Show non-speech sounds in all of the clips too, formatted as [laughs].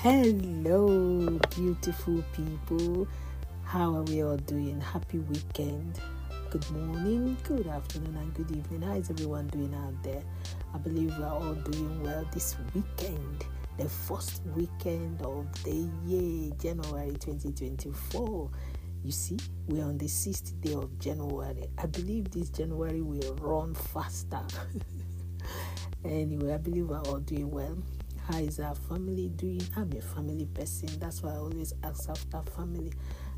Hello, beautiful people. How are we all doing? Happy weekend. Good morning, good afternoon, and good evening. How is everyone doing out there? I believe we're all doing well this weekend, the first weekend of the year, January 2024. You see, we're on the sixth day of January. I believe this January will run faster. [laughs] anyway, I believe we're all doing well. How is our family doing? I'm a family person. That's why I always ask after family.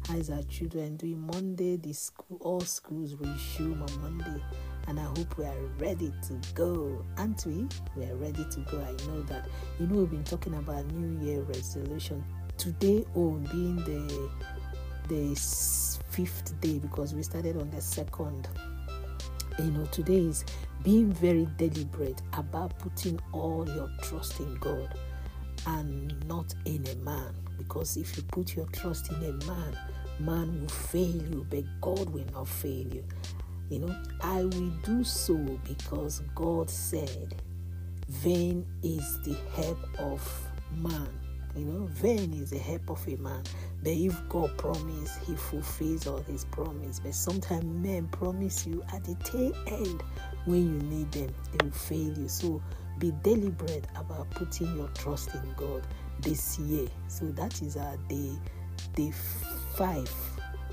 How is our children doing? Monday, the school, all schools will resume on Monday, and I hope we are ready to go. Aren't we? We are ready to go. I know that. You know, we've been talking about New Year resolution. Today, oh, being the the fifth day because we started on the second. You know, today is being very deliberate about putting all your trust in God and not in a man. Because if you put your trust in a man, man will fail you, but God will not fail you. You know, I will do so because God said, Vain is the help of man. You know, vain is the help of a man. But if God promise, He fulfills all His promise. But sometimes men promise you at the tail end when you need them, they will fail you. So be deliberate about putting your trust in God this year. So that is our day, day five.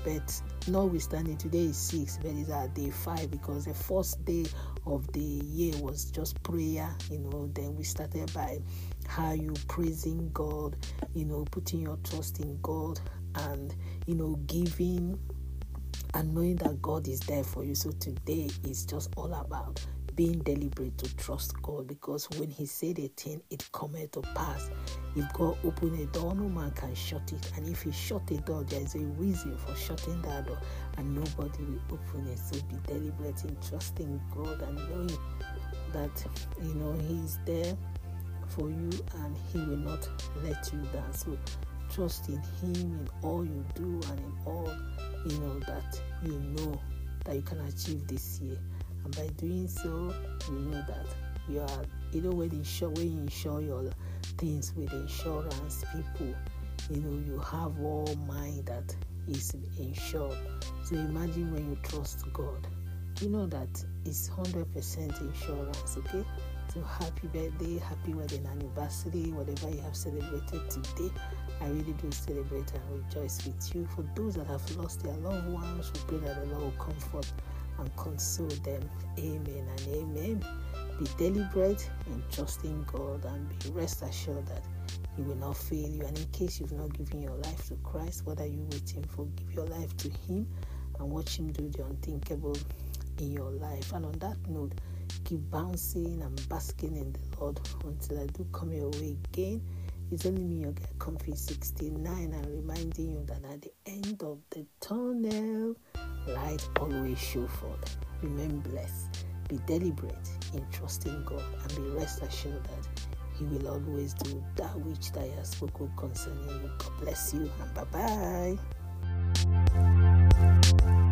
But notwithstanding, today is six, but it's our day five because the first day of the year was just prayer. You know, then we started by how you praising God, you know, putting your trust in God and you know giving and knowing that God is there for you. So today is just all about being deliberate to trust God because when He said a thing, it cometh to pass. If God open a door, no man can shut it. And if He shut a door, there is a reason for shutting that door, and nobody will open it. So be deliberate in trusting God and knowing that you know He is there for you and He will not let you down. So trust in Him in all you do and in all you know that you know that you can achieve this year and by doing so you know that you are you know when insure when you insure your things with insurance people you know you have all mind that is insured. So imagine when you trust god. You know that it's 100% insurance okay? So happy birthday happy wedding anniversary whatever you have celebrated today. I really do celebrate and rejoice with you. For those that have lost their loved ones, we pray that the Lord will comfort and console them. Amen and amen. Be deliberate in trusting God and be rest assured that He will not fail you. And in case you've not given your life to Christ, what are you waiting for? Give your life to Him and watch Him do the unthinkable in your life. And on that note, keep bouncing and basking in the Lord until I do come your way again. It's only me, your guy, Comfy 69, and reminding you that at the end of the tunnel, light always show forth. Remain blessed, be deliberate in trusting God, and be rest assured that He will always do that which He has spoken concerning you. God bless you, and bye bye.